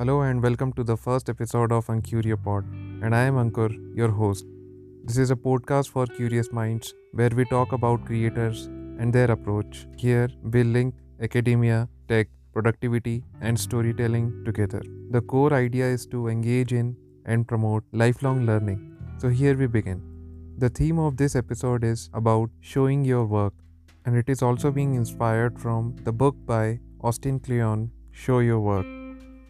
Hello and welcome to the first episode of Ankcurio Pod. And I am Ankur, your host. This is a podcast for curious minds where we talk about creators and their approach. Here we link academia, tech, productivity, and storytelling together. The core idea is to engage in and promote lifelong learning. So here we begin. The theme of this episode is about showing your work, and it is also being inspired from the book by Austin Kleon, Show Your Work.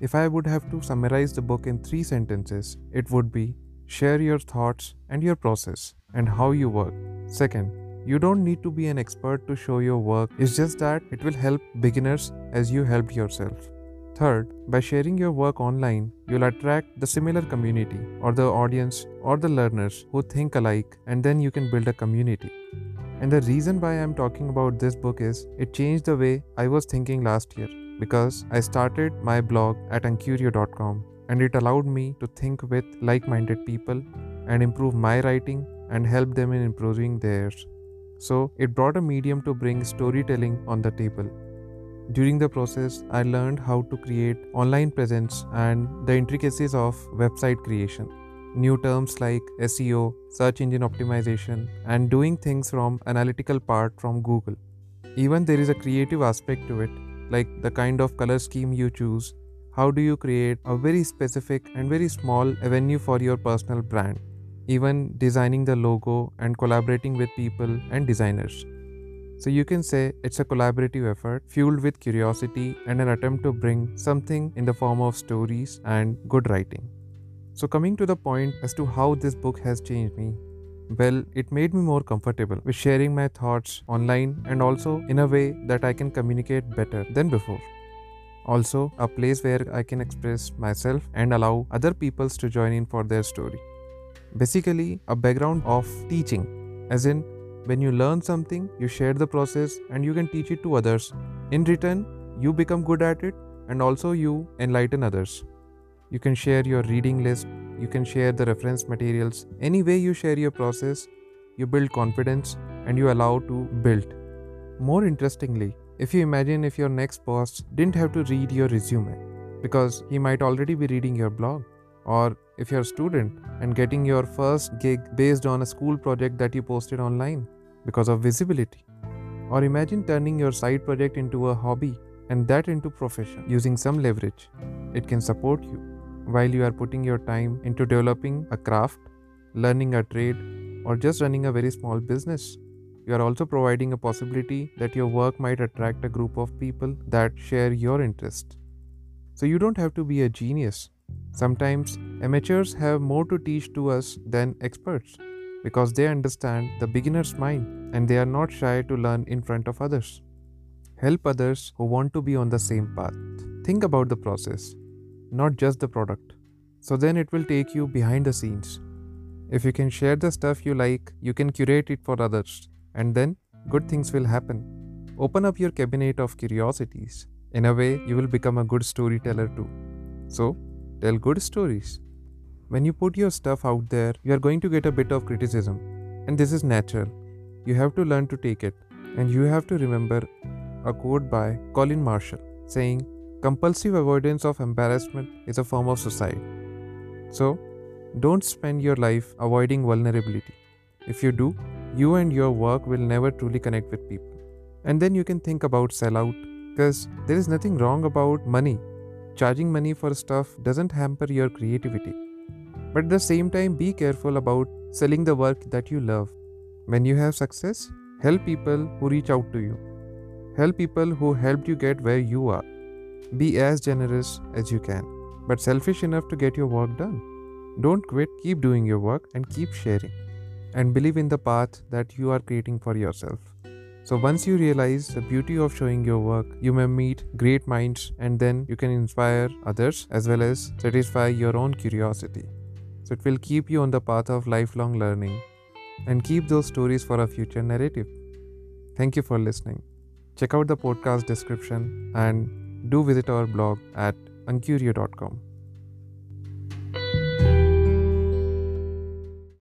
If I would have to summarize the book in three sentences, it would be share your thoughts and your process and how you work. Second, you don't need to be an expert to show your work, it's just that it will help beginners as you helped yourself. Third, by sharing your work online, you'll attract the similar community or the audience or the learners who think alike, and then you can build a community. And the reason why I'm talking about this book is it changed the way I was thinking last year because I started my blog at ankcurio.com and it allowed me to think with like minded people and improve my writing and help them in improving theirs. So, it brought a medium to bring storytelling on the table. During the process, I learned how to create online presence and the intricacies of website creation. New terms like SEO, search engine optimization, and doing things from analytical part from Google. Even there is a creative aspect to it, like the kind of color scheme you choose. How do you create a very specific and very small avenue for your personal brand? Even designing the logo and collaborating with people and designers. So you can say it's a collaborative effort fueled with curiosity and an attempt to bring something in the form of stories and good writing. So, coming to the point as to how this book has changed me, well, it made me more comfortable with sharing my thoughts online and also in a way that I can communicate better than before. Also, a place where I can express myself and allow other peoples to join in for their story. Basically, a background of teaching, as in when you learn something, you share the process and you can teach it to others. In return, you become good at it and also you enlighten others. You can share your reading list, you can share the reference materials. Any way you share your process, you build confidence and you allow to build. More interestingly, if you imagine if your next boss didn't have to read your resume because he might already be reading your blog or if you're a student and getting your first gig based on a school project that you posted online because of visibility. Or imagine turning your side project into a hobby and that into profession using some leverage. It can support you while you are putting your time into developing a craft, learning a trade, or just running a very small business. You are also providing a possibility that your work might attract a group of people that share your interest. So you don't have to be a genius Sometimes amateurs have more to teach to us than experts because they understand the beginner's mind and they are not shy to learn in front of others. Help others who want to be on the same path. Think about the process, not just the product. So then it will take you behind the scenes. If you can share the stuff you like, you can curate it for others, and then good things will happen. Open up your cabinet of curiosities. In a way, you will become a good storyteller too. So, Tell good stories. When you put your stuff out there, you are going to get a bit of criticism, and this is natural. You have to learn to take it, and you have to remember a quote by Colin Marshall saying, Compulsive avoidance of embarrassment is a form of suicide. So, don't spend your life avoiding vulnerability. If you do, you and your work will never truly connect with people. And then you can think about sellout because there is nothing wrong about money Charging money for stuff doesn't hamper your creativity. But at the same time, be careful about selling the work that you love. When you have success, help people who reach out to you. Help people who helped you get where you are. Be as generous as you can, but selfish enough to get your work done. Don't quit, keep doing your work and keep sharing. And believe in the path that you are creating for yourself. So, once you realize the beauty of showing your work, you may meet great minds and then you can inspire others as well as satisfy your own curiosity. So, it will keep you on the path of lifelong learning and keep those stories for a future narrative. Thank you for listening. Check out the podcast description and do visit our blog at ankcurio.com.